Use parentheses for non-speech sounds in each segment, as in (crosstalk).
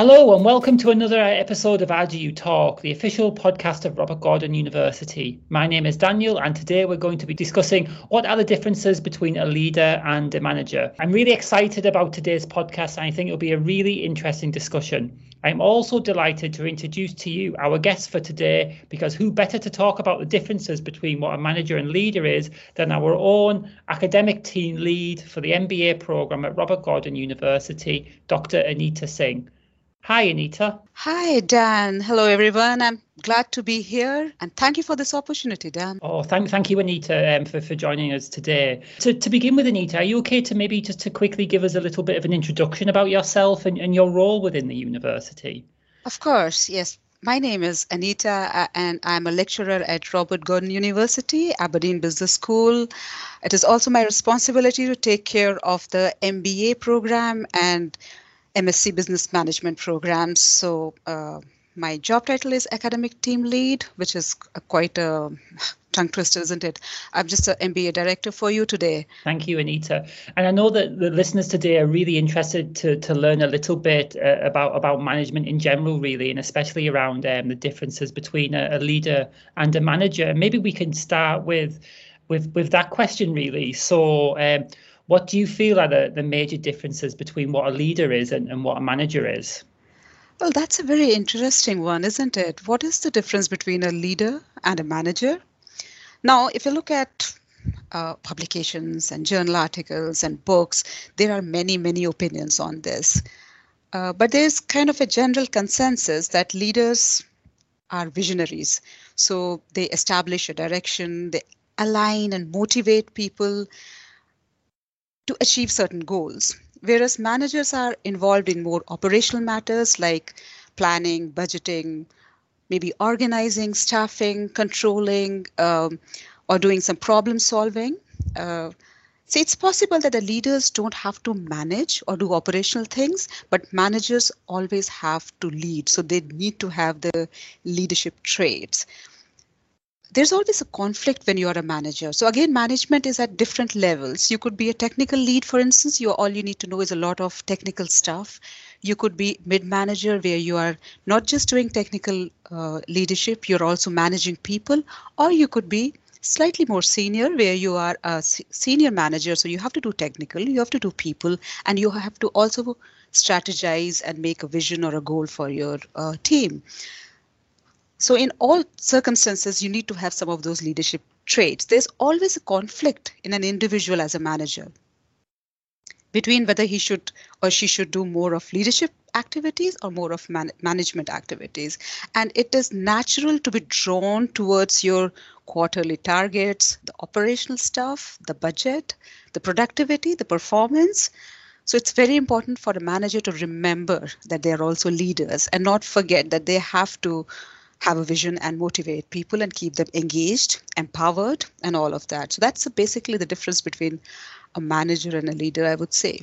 Hello, and welcome to another episode of You Talk, the official podcast of Robert Gordon University. My name is Daniel, and today we're going to be discussing what are the differences between a leader and a manager. I'm really excited about today's podcast, and I think it'll be a really interesting discussion. I'm also delighted to introduce to you our guest for today because who better to talk about the differences between what a manager and leader is than our own academic team lead for the MBA program at Robert Gordon University, Dr. Anita Singh. Hi, Anita. Hi, Dan. Hello, everyone. I'm glad to be here and thank you for this opportunity, Dan. Oh, thank, thank you, Anita, um, for, for joining us today. To, to begin with, Anita, are you okay to maybe just to quickly give us a little bit of an introduction about yourself and, and your role within the university? Of course, yes. My name is Anita, uh, and I'm a lecturer at Robert Gordon University, Aberdeen Business School. It is also my responsibility to take care of the MBA program and MSc Business Management programs. So uh, my job title is academic team lead, which is a, quite a tongue twister, isn't it? I'm just an MBA director for you today. Thank you, Anita. And I know that the listeners today are really interested to, to learn a little bit uh, about about management in general, really, and especially around um, the differences between a, a leader and a manager. Maybe we can start with with with that question, really. So. Um, what do you feel are the, the major differences between what a leader is and, and what a manager is? Well, that's a very interesting one, isn't it? What is the difference between a leader and a manager? Now, if you look at uh, publications and journal articles and books, there are many, many opinions on this. Uh, but there's kind of a general consensus that leaders are visionaries. So they establish a direction, they align and motivate people to achieve certain goals. Whereas managers are involved in more operational matters like planning, budgeting, maybe organizing, staffing, controlling, um, or doing some problem solving. Uh, so it's possible that the leaders don't have to manage or do operational things, but managers always have to lead. So they need to have the leadership traits there's always a conflict when you're a manager. So again, management is at different levels. You could be a technical lead, for instance. You all you need to know is a lot of technical stuff. You could be mid-manager, where you are not just doing technical uh, leadership, you're also managing people, or you could be slightly more senior, where you are a senior manager. So you have to do technical, you have to do people, and you have to also strategize and make a vision or a goal for your uh, team. So, in all circumstances, you need to have some of those leadership traits. There's always a conflict in an individual as a manager between whether he should or she should do more of leadership activities or more of man- management activities. And it is natural to be drawn towards your quarterly targets, the operational stuff, the budget, the productivity, the performance. So it's very important for a manager to remember that they are also leaders and not forget that they have to have a vision and motivate people and keep them engaged, empowered, and all of that. So that's basically the difference between a manager and a leader, I would say.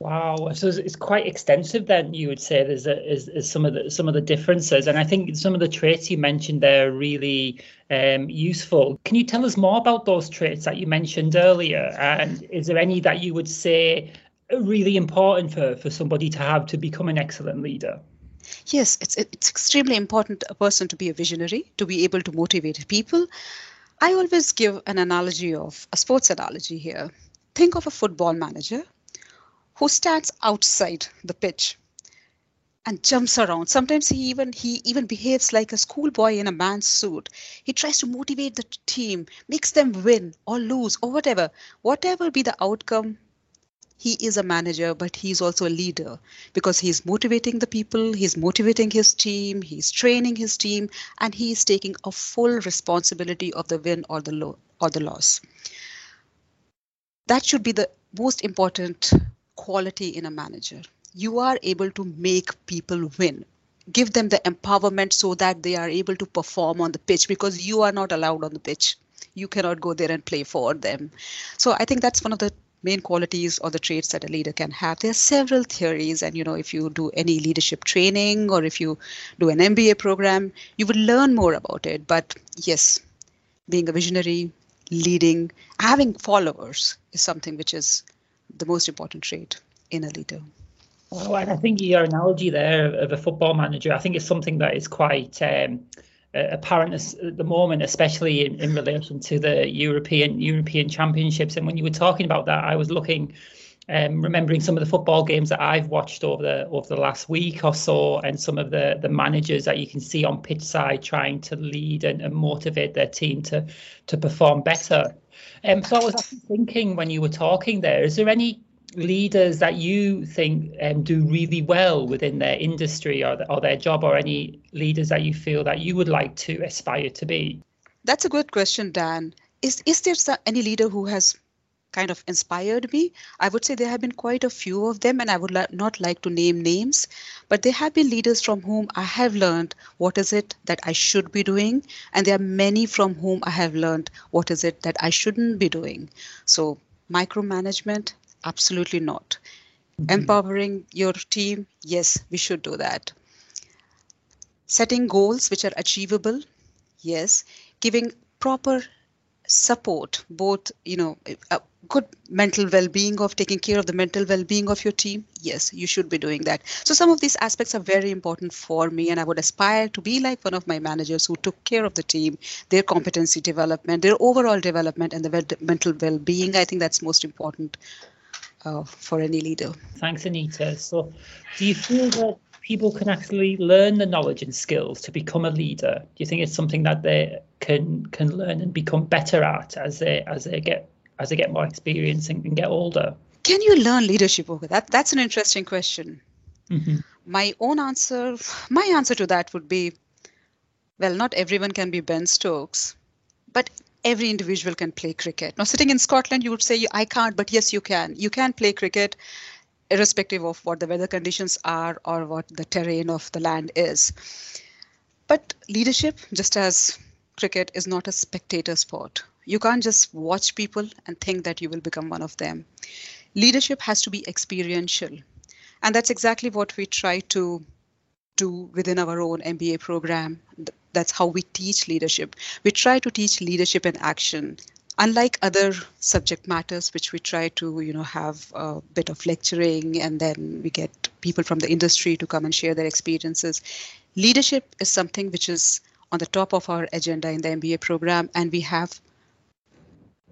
Wow, so it's quite extensive. Then you would say there's a, is, is some of the some of the differences, and I think some of the traits you mentioned there are really um, useful. Can you tell us more about those traits that you mentioned earlier? And is there any that you would say are really important for for somebody to have to become an excellent leader? Yes, it's it's extremely important a person to be a visionary, to be able to motivate people. I always give an analogy of a sports analogy here. Think of a football manager who stands outside the pitch and jumps around. Sometimes he even he even behaves like a schoolboy in a man's suit. He tries to motivate the team, makes them win or lose or whatever. Whatever be the outcome, he is a manager, but he's also a leader because he's motivating the people, he's motivating his team, he's training his team, and he's taking a full responsibility of the win or the lo- or the loss. That should be the most important quality in a manager. You are able to make people win. Give them the empowerment so that they are able to perform on the pitch because you are not allowed on the pitch you cannot go there and play for them. So I think that's one of the main qualities or the traits that a leader can have. There are several theories and you know if you do any leadership training or if you do an mba program you would learn more about it. But yes being a visionary leading having followers is something which is the most important trait in a leader. And I think your analogy there of a football manager, I think it's something that is quite um, apparent at the moment, especially in, in relation to the European European Championships. And when you were talking about that, I was looking, um, remembering some of the football games that I've watched over the over the last week or so, and some of the the managers that you can see on pitch side trying to lead and, and motivate their team to to perform better. Um, so I was thinking when you were talking there, is there any leaders that you think um, do really well within their industry or, the, or their job, or any leaders that you feel that you would like to aspire to be? That's a good question, Dan. Is is there any leader who has kind of inspired me? I would say there have been quite a few of them, and I would not like to name names, but there have been leaders from whom I have learned what is it that I should be doing, and there are many from whom I have learned what is it that I shouldn't be doing. So micromanagement Absolutely not. Mm-hmm. Empowering your team, yes, we should do that. Setting goals which are achievable, yes. Giving proper support, both, you know, a good mental well being of taking care of the mental well being of your team, yes, you should be doing that. So, some of these aspects are very important for me, and I would aspire to be like one of my managers who took care of the team, their competency development, their overall development, and the mental well being. I think that's most important uh, for any leader. Thanks, Anita. So, do you feel that people can actually learn the knowledge and skills to become a leader? Do you think it's something that they can can learn and become better at as they as they get as they get more experience and, and get older? Can you learn leadership? Okay, that that's an interesting question. Mm-hmm. My own answer, my answer to that would be, well, not everyone can be Ben Stokes, but every individual can play cricket. Now, sitting in Scotland, you would say, I can't, but yes, you can. You can play cricket irrespective of what the weather conditions are or what the terrain of the land is. But leadership, just as cricket, is not a spectator sport. You can't just watch people and think that you will become one of them. Leadership has to be experiential. And that's exactly what we try to do within our own MBA program. That's how we teach leadership. We try to teach leadership in action. Unlike other subject matters, which we try to, you know, have a bit of lecturing and then we get people from the industry to come and share their experiences, leadership is something which is on the top of our agenda in the MBA program, and we have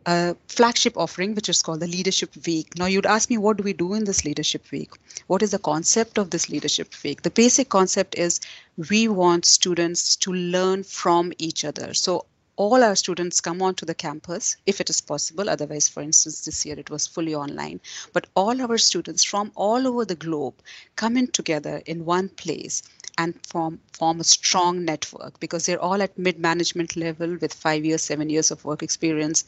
a flagship offering, which is called the Leadership Week. Now, you'd ask me, what do we do in this Leadership Week? What is the concept of this Leadership Week? The basic concept is we want students to learn from each other. So, all our students come onto the campus if it is possible. Otherwise, for instance, this year it was fully online. But all our students from all over the globe come in together in one place and form form a strong network because they're all at mid management level with five years seven years of work experience.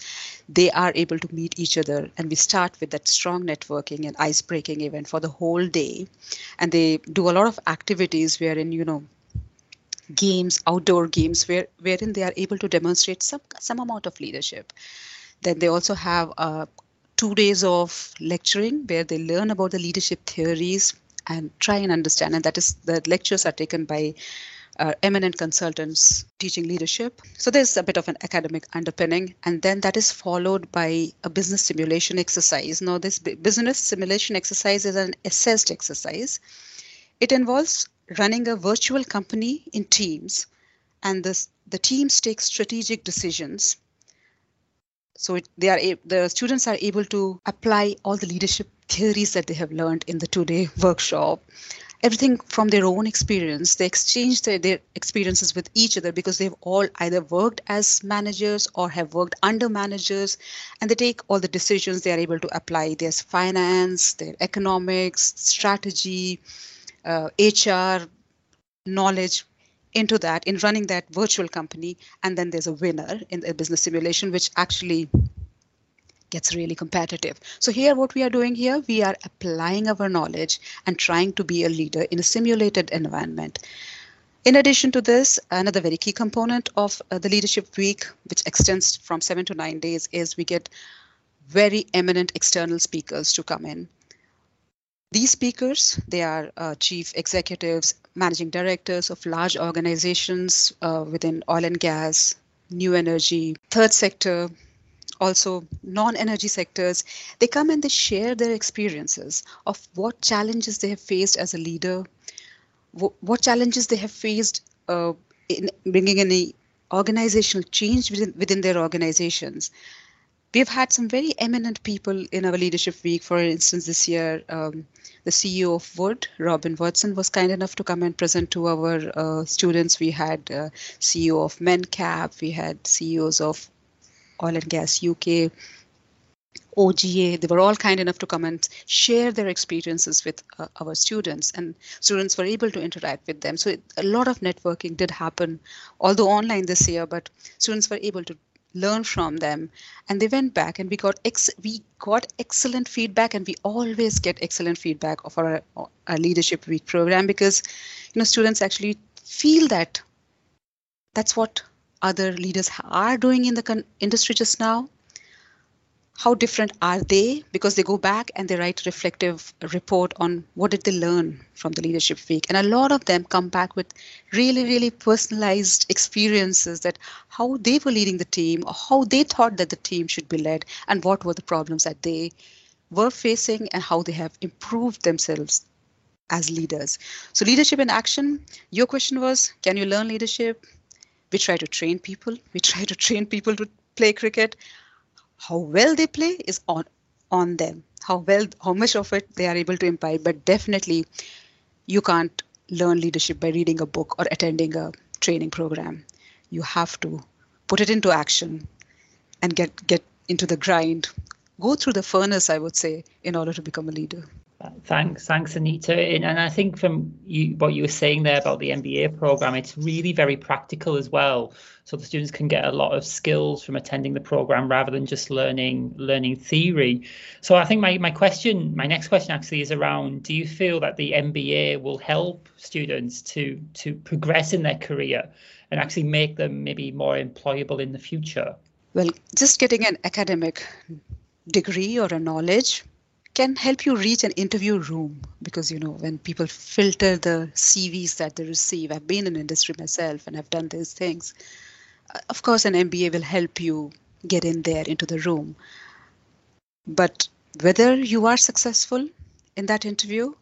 They are able to meet each other and we start with that strong networking and ice breaking event for the whole day. And they do a lot of activities wherein you know games outdoor games where wherein they are able to demonstrate some some amount of leadership. Then they also have uh, two days of lecturing where they learn about the leadership theories and try and understand. And that is the lectures are taken by uh, eminent consultants teaching leadership. So there's a bit of an academic underpinning, and then that is followed by a business simulation exercise. Now, this business simulation exercise is an assessed exercise. It involves running a virtual company in teams, and this, the teams take strategic decisions. So it, they are the students are able to apply all the leadership theories that they have learned in the two day workshop everything from their own experience. They exchange their, their, experiences with each other because they've all either worked as managers or have worked under managers, and they take all the decisions they are able to apply. There's finance, their economics, strategy, uh, HR, knowledge into that in running that virtual company. And then there's a winner in the business simulation, which actually gets really competitive. So here what we are doing here, we are applying our knowledge and trying to be a leader in a simulated environment. In addition to this, another very key component of uh, the leadership week, which extends from seven to nine days, is we get very eminent external speakers to come in. These speakers, they are uh, chief executives, managing directors of large organizations uh, within oil and gas, new energy, third sector, also non-energy sectors they come and they share their experiences of what challenges they have faced as a leader what challenges they have faced uh, in bringing any organizational change within, within their organizations. We've had some very eminent people in our leadership week. For instance this year um, the ceo of wood robin watson was kind enough to come and present to our uh, students. We had uh, ceo of mencap. We had ceos of oil and gas uk OGA, they were all kind enough to come and share their experiences with uh, our students, and students were able to interact with them. So it, a lot of networking did happen, although online this year, but students were able to learn from them and they went back and we got ex- we got excellent feedback and we always get excellent feedback of our, our leadership week program because you know students actually feel that that's what other leaders are doing in the con- industry just now? How different are they? Because they go back and they write a reflective report on what did they learn from the leadership week. And a lot of them come back with really really personalized experiences that how they were leading the team or how they thought that the team should be led and what were the problems that they were facing and how they have improved themselves as leaders. So leadership in action your question was can you learn leadership we try to train people. We try to train people to play cricket. How well they play is on on them. How well how much of it they are able to imbibe but definitely you can't learn leadership by reading a book or attending a training program. You have to put it into action and get get into the grind. Go through the furnace i would say in order to become a leader Thanks, thanks, Anita. And, and I think from you, what you were saying there about the MBA program, it's really very practical as well. So the students can get a lot of skills from attending the program rather than just learning learning theory. So I think my my question, my next question actually is around: Do you feel that the MBA will help students to to progress in their career and actually make them maybe more employable in the future? Well, just getting an academic degree or a knowledge can help you reach an interview room because you know when people filter the cvs that they receive i've been in industry myself and i've done these things uh, of course an mba will help you get in there into the room. But whether you are successful in that interview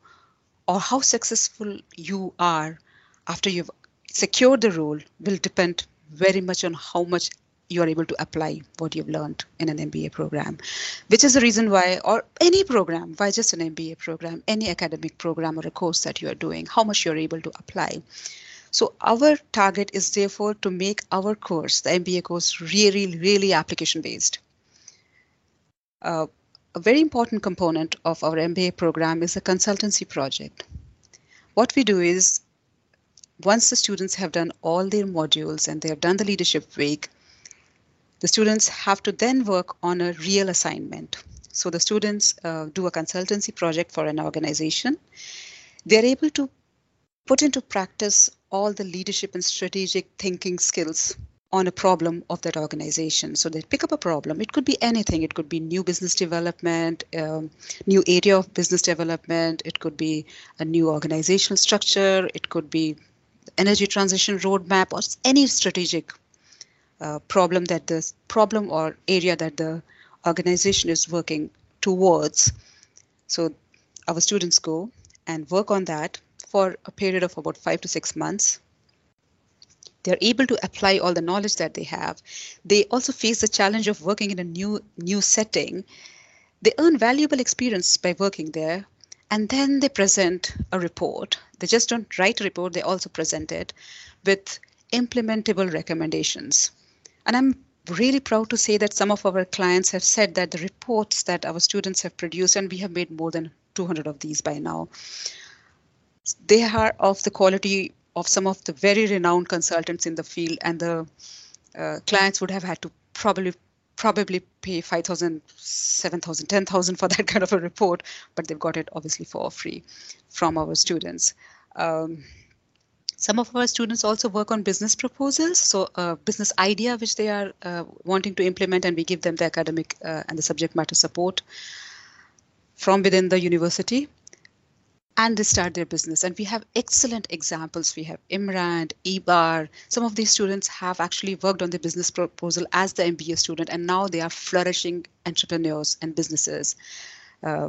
or how successful you are after you've secured the role will depend very much on how much you are able to apply what you've learned in an MBA program, which is the reason why, or any program, why just an MBA program, any academic program or a course that you are doing, how much you're able to apply. So our target is therefore to make our course, the MBA course, really, really application based. Uh, a very important component of our MBA program is a consultancy project. What we do is once the students have done all their modules and they have done the leadership week, the students have to then work on a real assignment. So the students uh, do a consultancy project for an organization. They're able to put into practice all the leadership and strategic thinking skills on a problem of that organization. So they pick up a problem. It could be anything. It could be new business development, um, new area of business development. It could be a new organizational structure. It could be energy transition roadmap or any strategic uh, problem that the problem or area that the organization is working towards. So our students go and work on that for a period of about five to six months. They're able to apply all the knowledge that they have. They also face the challenge of working in a new new setting. They earn valuable experience by working there, and then they present a report. They just don't write a report; they also present it with implementable recommendations. And I'm really proud to say that some of our clients have said that the reports that our students have produced, and we have made more than 200 of these by now, they are of the quality of some of the very renowned consultants in the field, and the uh, clients would have had to probably probably pay 5000 7000 10000 for (laughs) that kind of a report but they've got it obviously for free from our students. Um, some of our students also work on business proposals, so a business idea which they are uh, wanting to implement, and we give them the academic uh, and the subject matter support from within the university. and they start their business. And we have excellent examples. We have Imran, Ebar. Some of these students have actually worked on the business proposal as the MBA student, and now they are flourishing entrepreneurs and businesses. Uh,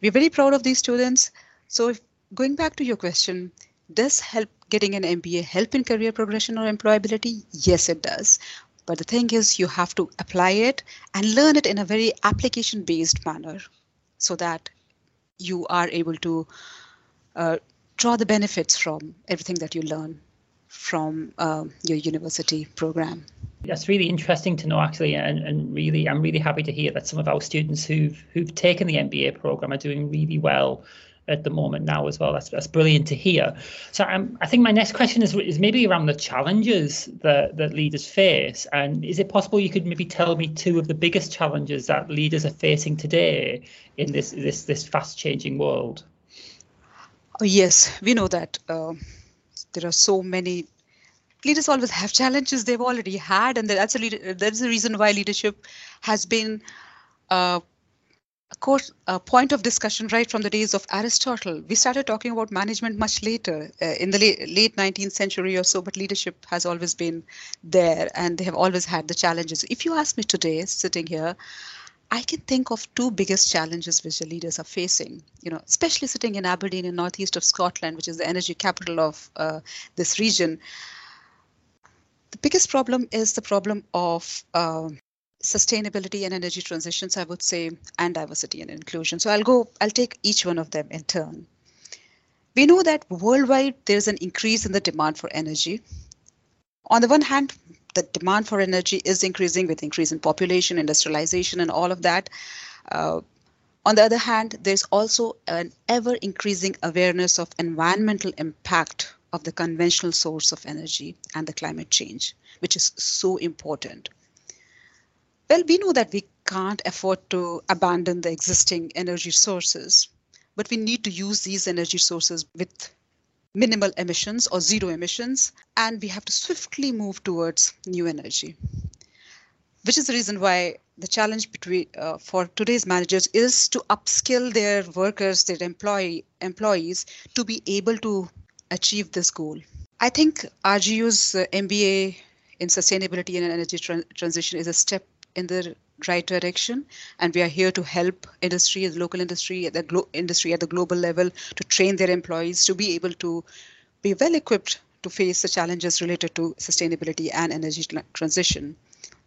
we're very proud of these students. So, if, going back to your question, does help getting an MBA help in career progression or employability? Yes, it does. But the thing is, you have to apply it and learn it in a very application based manner so that you are able to uh, draw the benefits from everything that you learn from uh, your university program. That's really interesting to know, actually, and, and really, I'm really happy to hear that some of our students who've who've taken the MBA program are doing really well at the moment now as well. That's that's brilliant to hear. So um, I think my next question is is maybe around the challenges that that leaders face, and is it possible you could maybe tell me two of the biggest challenges that leaders are facing today in this this this fast changing world? Oh, yes, we know that uh, there are so many leaders always have challenges they've already had, and that's a that's the reason why leadership has been. Uh, course a point of discussion right from the days of aristotle. We started talking about management much later uh, in the late, late 19th century or so but leadership has always been there and they have always had the challenges. If you ask me today sitting here i can think of two biggest challenges which the leaders are facing you know especially sitting in aberdeen in northeast of scotland which is the energy capital of uh, this region. The biggest problem is the problem of uh, sustainability and energy transitions, I would say, and diversity and inclusion. So I'll go, I'll take each one of them in turn. We know that worldwide there's an increase in the demand for energy. On the one hand, the demand for energy is increasing with increase in population, industrialization, and all of that. Uh, on the other hand, there's also an ever increasing awareness of environmental impact of the conventional source of energy and the climate change, which is so important. Well, we know that we can't afford to abandon the existing energy sources, but we need to use these energy sources with minimal emissions or zero emissions, and we have to swiftly move towards new energy. Which is the reason why the challenge between uh, for today's managers is to upskill their workers, their employee employees, to be able to achieve this goal. I think RGU's uh, MBA in sustainability and energy tra- transition is a step in the right direction. And we are here to help industry the local industry the glo- industry at the global level to train their employees to be able to be well equipped to face the challenges related to sustainability and energy transition.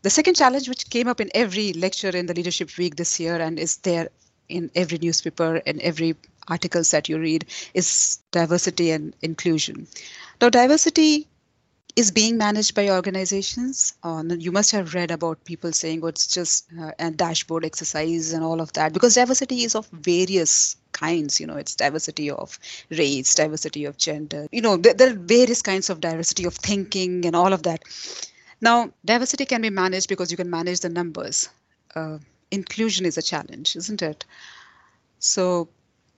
The second challenge which came up in every lecture in the leadership week this year and is there in every newspaper and every articles that you read is diversity and inclusion. Now diversity is being managed by organizations. Uh, you must have read about people saying, "Oh, it's just uh, a dashboard exercise and all of that," because diversity is of various kinds. You know, it's diversity of race, diversity of gender. You know, there, there are various kinds of diversity of thinking and all of that. Now, diversity can be managed because you can manage the numbers. Uh, inclusion is a challenge, isn't it? So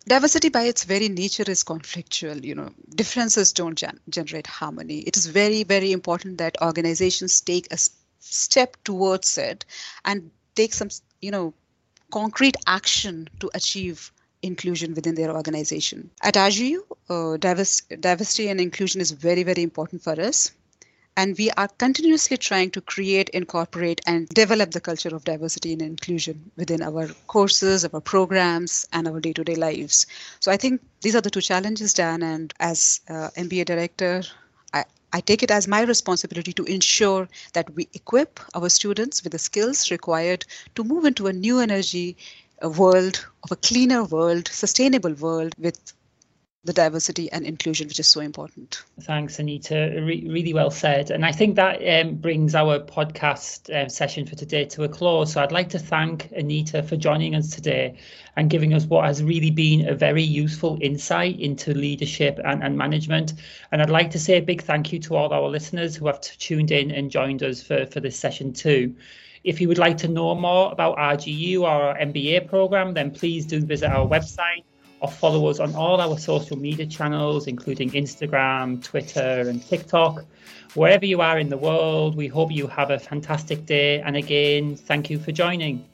diversity by its very nature is conflictual you know. Differences don't gen- generate harmony. It is very very important that organizations take a step towards it and take some you know concrete action to achieve inclusion within their organization. At RGU, uh, diversity and inclusion is very very important for us and we are continuously trying to create, incorporate, and develop the culture of diversity and inclusion within our courses, our programs, and our day to day lives. So I think these are the two challenges, Dan. And as uh, MBA director, I, I take it as my responsibility to ensure that we equip our students with the skills required to move into a new energy a world of a cleaner world, sustainable world with the diversity and inclusion, which is so important. Thanks, Anita. Re- really well said. And I think that um, brings our podcast uh, session for today to a close. So I'd like to thank Anita for joining us today and giving us what has really been a very useful insight into leadership and, and management. And I'd like to say a big thank you to all our listeners who have t- tuned in and joined us for, for this session too. If you would like to know more about RGU or our MBA program, then please do visit our website or follow us on all our social media channels, including Instagram, Twitter, and TikTok. Wherever you are in the world, we hope you have a fantastic day. And again, thank you for joining.